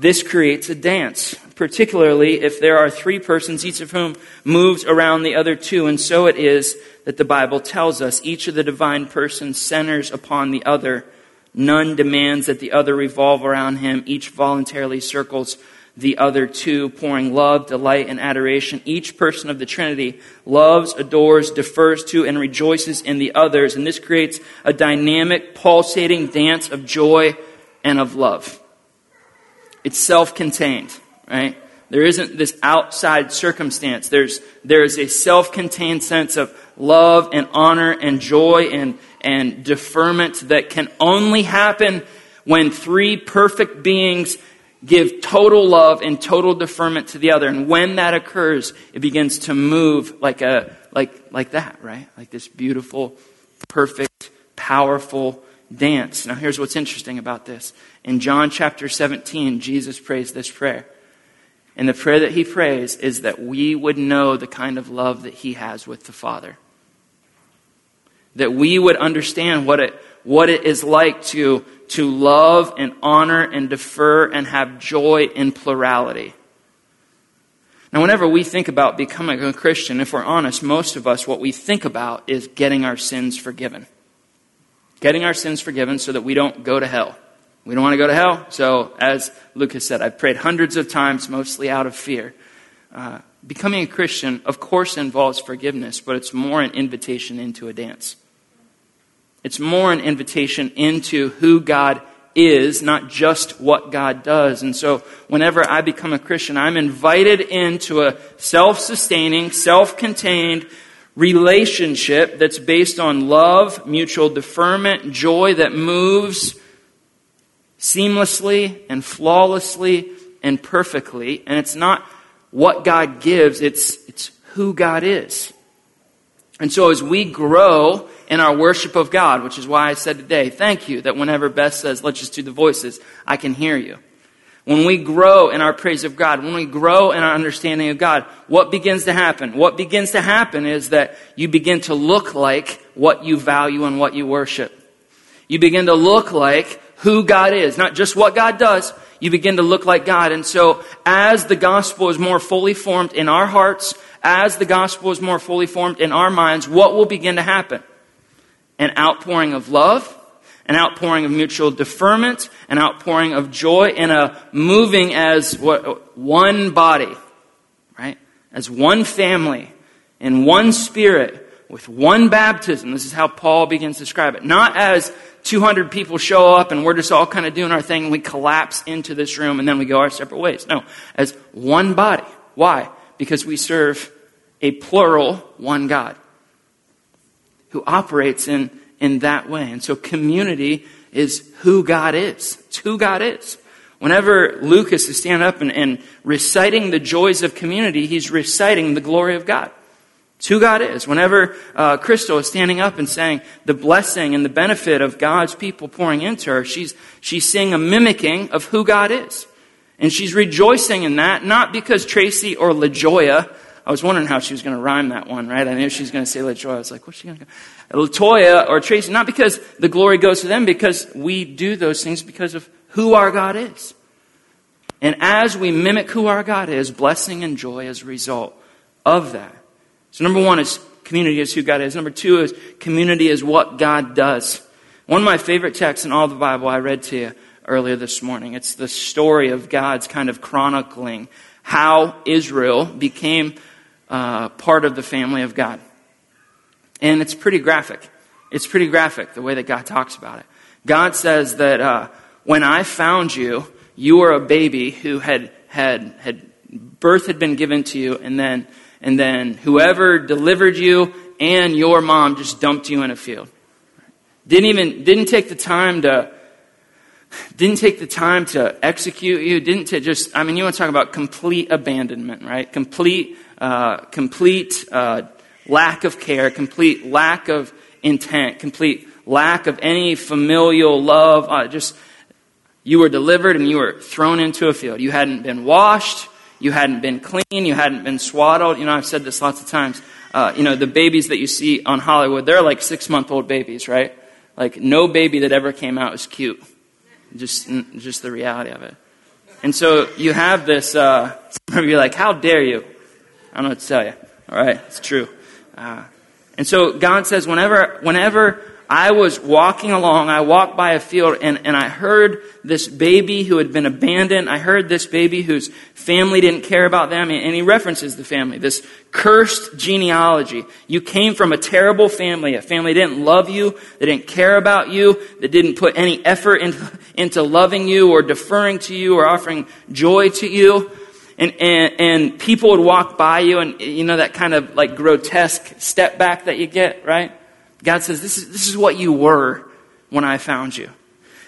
Speaker 2: This creates a dance, particularly if there are three persons, each of whom moves around the other two. And so it is that the Bible tells us each of the divine persons centers upon the other. None demands that the other revolve around him. Each voluntarily circles the other two, pouring love, delight, and adoration. Each person of the Trinity loves, adores, defers to, and rejoices in the others. And this creates a dynamic, pulsating dance of joy and of love. It's self contained, right? There isn't this outside circumstance. There's, there is a self contained sense of love and honor and joy and, and deferment that can only happen when three perfect beings give total love and total deferment to the other. And when that occurs, it begins to move like a like like that, right? Like this beautiful, perfect, powerful dance. Now here's what's interesting about this. In John chapter 17, Jesus prays this prayer. And the prayer that he prays is that we would know the kind of love that he has with the Father. That we would understand what it, what it is like to to love and honor and defer and have joy in plurality. Now, whenever we think about becoming a Christian, if we're honest, most of us, what we think about is getting our sins forgiven. Getting our sins forgiven so that we don't go to hell. We don't want to go to hell. So, as Lucas said, I've prayed hundreds of times, mostly out of fear. Uh, becoming a Christian, of course, involves forgiveness, but it's more an invitation into a dance. It's more an invitation into who God is, not just what God does. And so, whenever I become a Christian, I'm invited into a self sustaining, self contained relationship that's based on love, mutual deferment, joy that moves seamlessly and flawlessly and perfectly. And it's not what God gives, it's, it's who God is. And so, as we grow in our worship of God, which is why I said today, thank you that whenever Beth says, let's just do the voices, I can hear you. When we grow in our praise of God, when we grow in our understanding of God, what begins to happen? What begins to happen is that you begin to look like what you value and what you worship. You begin to look like who God is, not just what God does. You begin to look like God. And so as the gospel is more fully formed in our hearts, as the gospel is more fully formed in our minds, what will begin to happen? an outpouring of love, an outpouring of mutual deferment, an outpouring of joy, and a moving as what, one body, right? As one family, in one spirit, with one baptism. This is how Paul begins to describe it. Not as 200 people show up and we're just all kind of doing our thing and we collapse into this room and then we go our separate ways. No, as one body. Why? Because we serve a plural one God who operates in, in that way. And so community is who God is. It's who God is. Whenever Lucas is standing up and, and reciting the joys of community, he's reciting the glory of God. It's who God is. Whenever uh, Crystal is standing up and saying the blessing and the benefit of God's people pouring into her, she's, she's seeing a mimicking of who God is. And she's rejoicing in that, not because Tracy or LaJoya, I was wondering how she was going to rhyme that one, right? I knew she was going to say LaJoya. I was like, what's she going to go? LaToya or Tracy, not because the glory goes to them, because we do those things because of who our God is. And as we mimic who our God is, blessing and joy is a result of that. So number one is community is who God is. Number two is community is what God does. One of my favorite texts in all the Bible I read to you earlier this morning. It's the story of God's kind of chronicling how Israel became uh, part of the family of God. And it's pretty graphic. It's pretty graphic the way that God talks about it. God says that uh, when I found you, you were a baby who had had had birth had been given to you, and then and then whoever delivered you and your mom just dumped you in a field. Didn't even didn't take the time to didn't take the time to execute you. Didn't to just I mean you want to talk about complete abandonment, right? Complete uh, complete uh, lack of care, complete lack of intent, complete lack of any familial love. Uh, just you were delivered and you were thrown into a field. You hadn't been washed. You hadn't been clean. You hadn't been swaddled. You know, I've said this lots of times. Uh, you know, the babies that you see on Hollywood, they're like six month old babies, right? Like, no baby that ever came out is cute. Just, just the reality of it. And so you have this, uh, some of you are like, how dare you? I don't know to tell you. All right, it's true. Uh, and so God says, whenever, whenever I was walking along, I walked by a field and, and I heard this baby who had been abandoned. I heard this baby whose family didn't care about them. And he references the family, this cursed genealogy. You came from a terrible family. A family didn't love you. They didn't care about you. That didn't put any effort into, into loving you or deferring to you or offering joy to you. And, and, and people would walk by you and, you know, that kind of like grotesque step back that you get, right? God says, this is, this is what you were when I found you.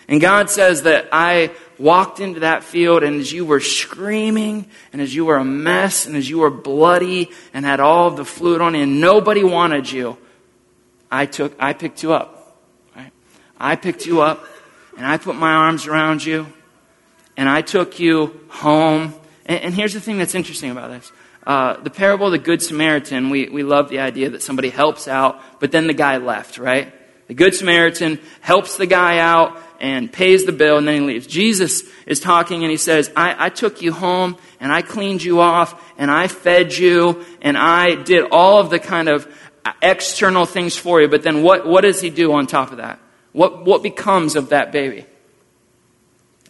Speaker 2: And God says that I walked into that field and as you were screaming and as you were a mess and as you were bloody and had all the fluid on you and nobody wanted you, I took, I picked you up. Right? I picked you up and I put my arms around you and I took you home. And, and here's the thing that's interesting about this. Uh, the parable of the Good Samaritan, we, we love the idea that somebody helps out, but then the guy left, right? The Good Samaritan helps the guy out and pays the bill and then he leaves. Jesus is talking and he says, I, I took you home and I cleaned you off and I fed you and I did all of the kind of external things for you. But then what, what does he do on top of that? What, what becomes of that baby?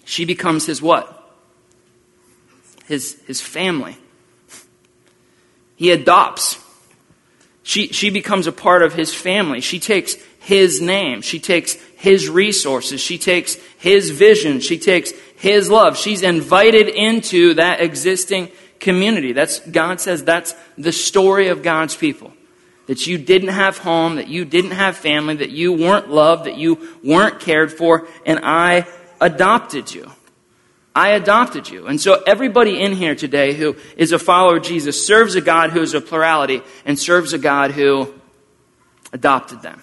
Speaker 2: She becomes his what? His, his family. He adopts. She, she becomes a part of his family. She takes his name. She takes his resources. She takes his vision. She takes his love. She's invited into that existing community. That's, God says that's the story of God's people. That you didn't have home, that you didn't have family, that you weren't loved, that you weren't cared for, and I adopted you. I adopted you. And so everybody in here today who is a follower of Jesus serves a God who is a plurality and serves a God who adopted them.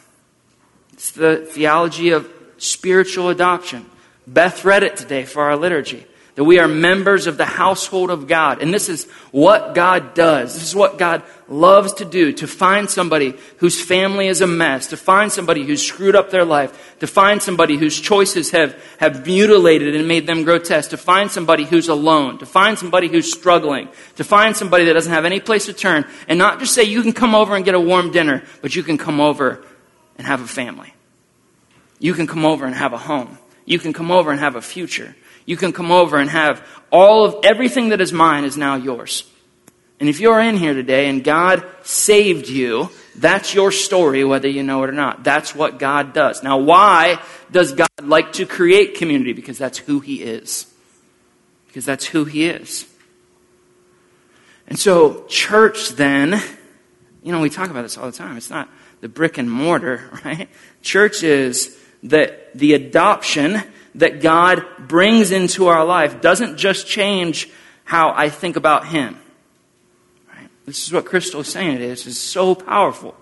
Speaker 2: It's the theology of spiritual adoption. Beth read it today for our liturgy that we are members of the household of God. And this is what God does. This is what God loves to do to find somebody whose family is a mess, to find somebody who's screwed up their life, to find somebody whose choices have, have mutilated and made them grotesque, to find somebody who's alone, to find somebody who's struggling, to find somebody that doesn't have any place to turn, and not just say you can come over and get a warm dinner, but you can come over and have a family. You can come over and have a home. You can come over and have a future you can come over and have all of everything that is mine is now yours. And if you're in here today and God saved you, that's your story, whether you know it or not. That's what God does. Now, why does God like to create community? Because that's who He is. Because that's who He is. And so, church then, you know, we talk about this all the time. It's not the brick and mortar, right? Church is that the adoption that God brings into our life doesn't just change how I think about Him. Right? This is what Crystal is saying today. This is so powerful.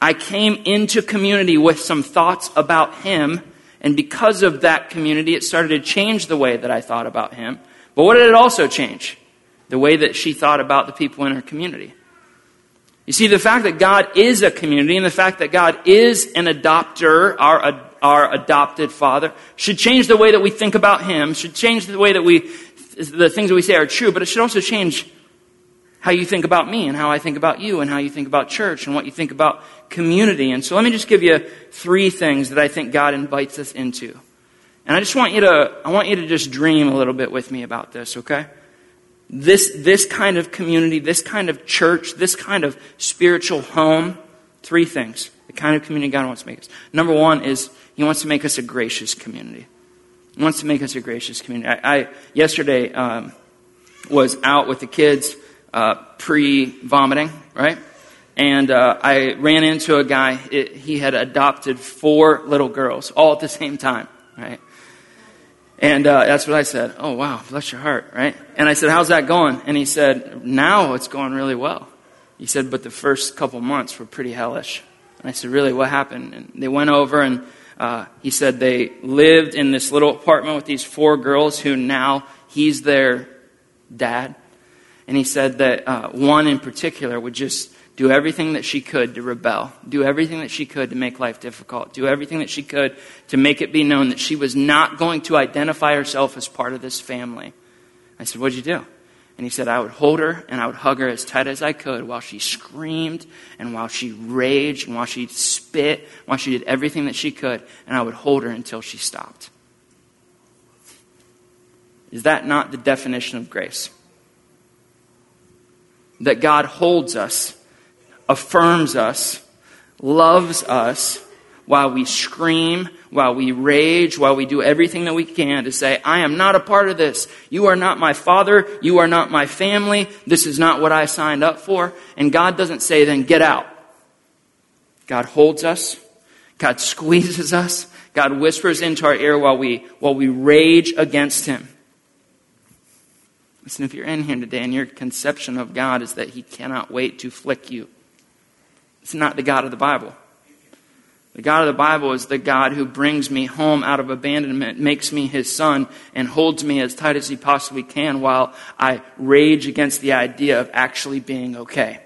Speaker 2: I came into community with some thoughts about Him, and because of that community, it started to change the way that I thought about Him. But what did it also change? The way that she thought about the people in her community. You see, the fact that God is a community and the fact that God is an adopter, our, our adopted father, should change the way that we think about Him, should change the way that we, the things that we say are true, but it should also change how you think about me and how I think about you and how you think about church and what you think about community. And so let me just give you three things that I think God invites us into. And I just want you to, I want you to just dream a little bit with me about this, okay? This, this kind of community, this kind of church, this kind of spiritual home, three things. The kind of community God wants to make us. Number one is He wants to make us a gracious community. He wants to make us a gracious community. I, I yesterday um, was out with the kids uh, pre-vomiting, right? And uh, I ran into a guy. It, he had adopted four little girls all at the same time, right? And uh, that's what I said. Oh, wow, bless your heart, right? And I said, How's that going? And he said, Now it's going really well. He said, But the first couple months were pretty hellish. And I said, Really, what happened? And they went over and uh, he said they lived in this little apartment with these four girls who now he's their dad. And he said that uh, one in particular would just do everything that she could to rebel, do everything that she could to make life difficult, do everything that she could to make it be known that she was not going to identify herself as part of this family. I said, What'd you do? And he said, I would hold her and I would hug her as tight as I could while she screamed and while she raged and while she spit, while she did everything that she could, and I would hold her until she stopped. Is that not the definition of grace? That God holds us affirms us, loves us, while we scream, while we rage, while we do everything that we can to say, I am not a part of this. You are not my father. You are not my family. This is not what I signed up for. And God doesn't say, then get out. God holds us. God squeezes us. God whispers into our ear while we, while we rage against Him. Listen, if you're in here today and your conception of God is that He cannot wait to flick you, it's not the God of the Bible. The God of the Bible is the God who brings me home out of abandonment, makes me his son, and holds me as tight as he possibly can while I rage against the idea of actually being okay,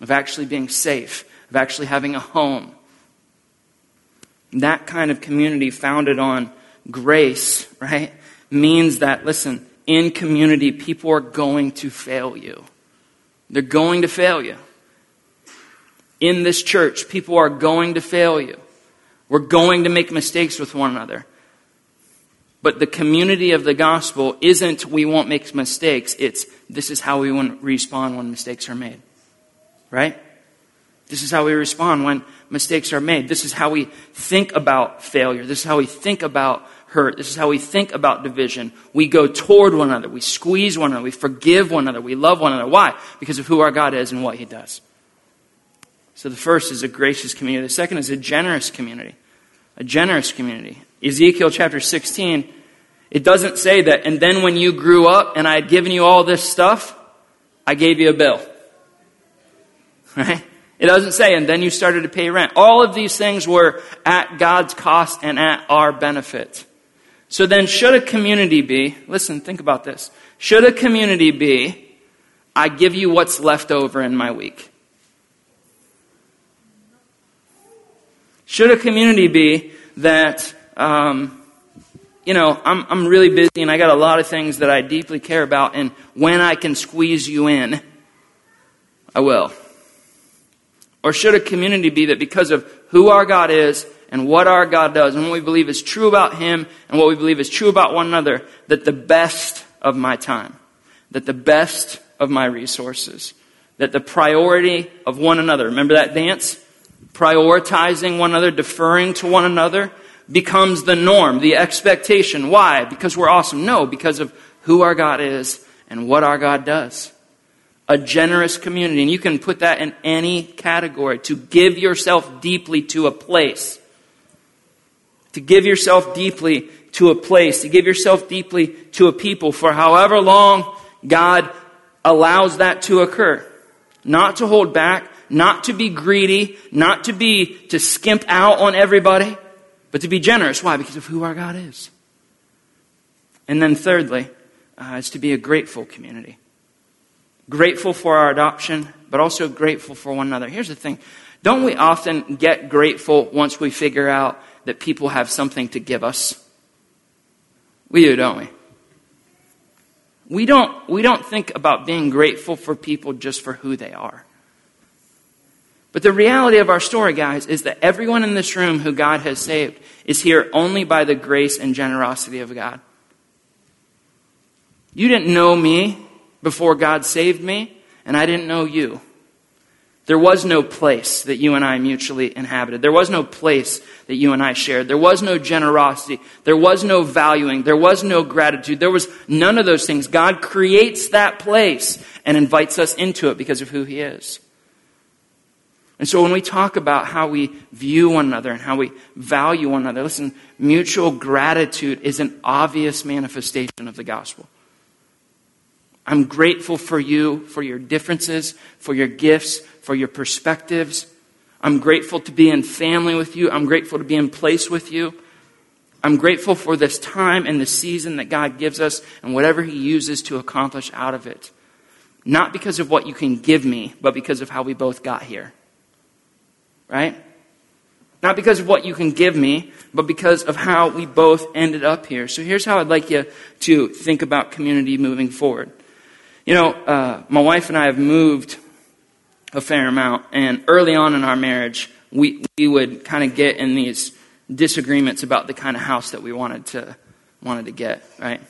Speaker 2: of actually being safe, of actually having a home. That kind of community founded on grace, right, means that, listen, in community, people are going to fail you. They're going to fail you in this church, people are going to fail you. We're going to make mistakes with one another. But the community of the gospel isn't we won't make mistakes. It's this is how we respond when mistakes are made. Right? This is how we respond when mistakes are made. This is how we think about failure. This is how we think about hurt. This is how we think about division. We go toward one another. We squeeze one another. We forgive one another. We love one another. Why? Because of who our God is and what He does. So the first is a gracious community. The second is a generous community. A generous community. Ezekiel chapter 16, it doesn't say that, and then when you grew up and I had given you all this stuff, I gave you a bill. Right? It doesn't say, and then you started to pay rent. All of these things were at God's cost and at our benefit. So then, should a community be, listen, think about this. Should a community be, I give you what's left over in my week? Should a community be that, um, you know, I'm, I'm really busy and I got a lot of things that I deeply care about, and when I can squeeze you in, I will? Or should a community be that because of who our God is and what our God does and what we believe is true about Him and what we believe is true about one another, that the best of my time, that the best of my resources, that the priority of one another, remember that dance? Prioritizing one another, deferring to one another, becomes the norm, the expectation. Why? Because we're awesome? No, because of who our God is and what our God does. A generous community, and you can put that in any category, to give yourself deeply to a place. to give yourself deeply to a place, to give yourself deeply to a people for however long God allows that to occur. Not to hold back, not to be greedy, not to be, to skimp out on everybody, but to be generous. Why? Because of who our God is. And then thirdly, uh, is to be a grateful community. Grateful for our adoption, but also grateful for one another. Here's the thing. Don't we often get grateful once we figure out that people have something to give us? We do, don't we? We don't, we don't think about being grateful for people just for who they are. But the reality of our story, guys, is that everyone in this room who God has saved is here only by the grace and generosity of God. You didn't know me before God saved me, and I didn't know you. There was no place that you and I mutually inhabited. There was no place that you and I shared. There was no generosity. There was no valuing. There was no gratitude. There was none of those things. God creates that place and invites us into it because of who He is. And so when we talk about how we view one another and how we value one another, listen, mutual gratitude is an obvious manifestation of the gospel. I'm grateful for you, for your differences, for your gifts, for your perspectives. I'm grateful to be in family with you. I'm grateful to be in place with you. I'm grateful for this time and the season that God gives us and whatever He uses to accomplish out of it. Not because of what you can give me, but because of how we both got here. Right? Not because of what you can give me, but because of how we both ended up here. So here's how I'd like you to think about community moving forward. You know, uh, my wife and I have moved a fair amount, and early on in our marriage, we, we would kind of get in these disagreements about the kind of house that we wanted to wanted to get, right?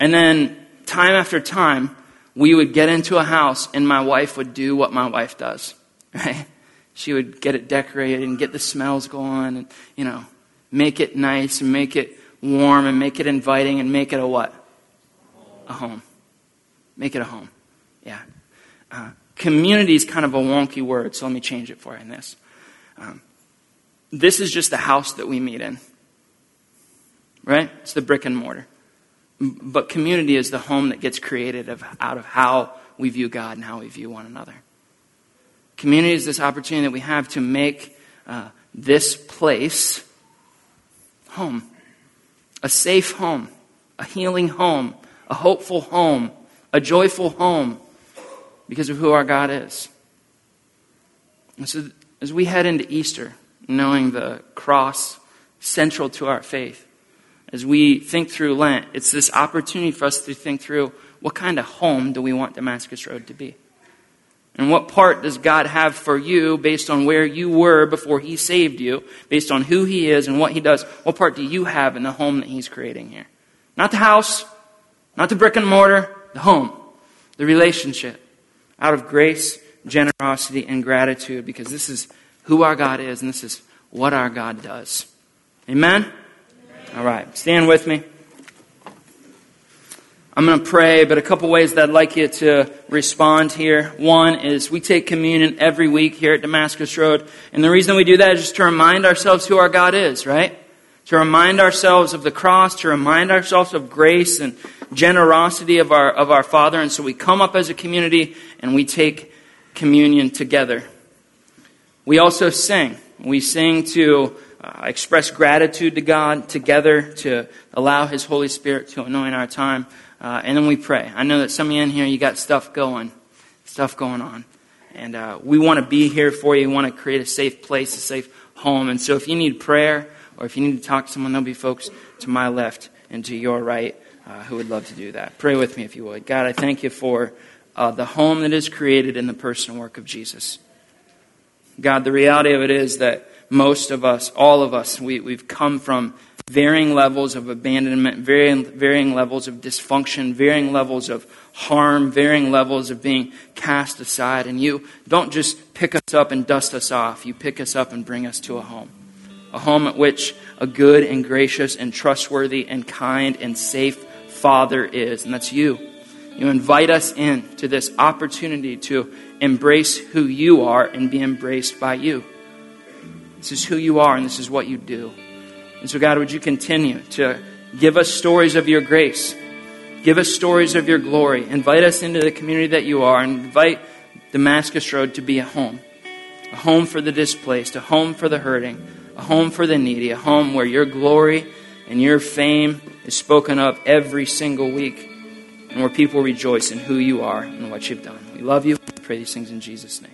Speaker 2: And then time after time, we would get into a house, and my wife would do what my wife does, right? She would get it decorated and get the smells going, and you know, make it nice and make it warm and make it inviting and make it a what? A home. Make it a home. Yeah. Uh, community is kind of a wonky word, so let me change it for you in this. Um, this is just the house that we meet in, right? It's the brick and mortar. But community is the home that gets created of, out of how we view God and how we view one another. Community is this opportunity that we have to make uh, this place home, a safe home, a healing home, a hopeful home, a joyful home because of who our God is. And so, as we head into Easter, knowing the cross central to our faith, as we think through Lent, it's this opportunity for us to think through what kind of home do we want Damascus Road to be? And what part does God have for you based on where you were before He saved you, based on who He is and what He does? What part do you have in the home that He's creating here? Not the house, not the brick and mortar, the home, the relationship, out of grace, generosity, and gratitude, because this is who our God is and this is what our God does. Amen? Amen. All right, stand with me. I'm going to pray, but a couple ways that I'd like you to respond here. One is we take communion every week here at Damascus Road. And the reason we do that is just to remind ourselves who our God is, right? To remind ourselves of the cross, to remind ourselves of grace and generosity of our, of our Father. And so we come up as a community and we take communion together. We also sing. We sing to uh, express gratitude to God together, to allow His Holy Spirit to anoint our time. Uh, and then we pray. I know that some of you in here, you got stuff going, stuff going on. And uh, we want to be here for you. We want to create a safe place, a safe home. And so if you need prayer or if you need to talk to someone, there'll be folks to my left and to your right uh, who would love to do that. Pray with me if you would. God, I thank you for uh, the home that is created in the person and work of Jesus. God, the reality of it is that most of us, all of us, we, we've come from varying levels of abandonment, varying, varying levels of dysfunction, varying levels of harm, varying levels of being cast aside. And you don't just pick us up and dust us off, you pick us up and bring us to a home a home at which a good and gracious and trustworthy and kind and safe Father is, and that's you. You invite us in to this opportunity to embrace who you are and be embraced by you. This is who you are, and this is what you do. And so, God, would you continue to give us stories of your grace? Give us stories of your glory. Invite us into the community that you are. And invite Damascus Road to be a home. A home for the displaced, a home for the hurting, a home for the needy, a home where your glory and your fame is spoken of every single week, and where people rejoice in who you are and what you've done. We love you. We pray these things in Jesus' name.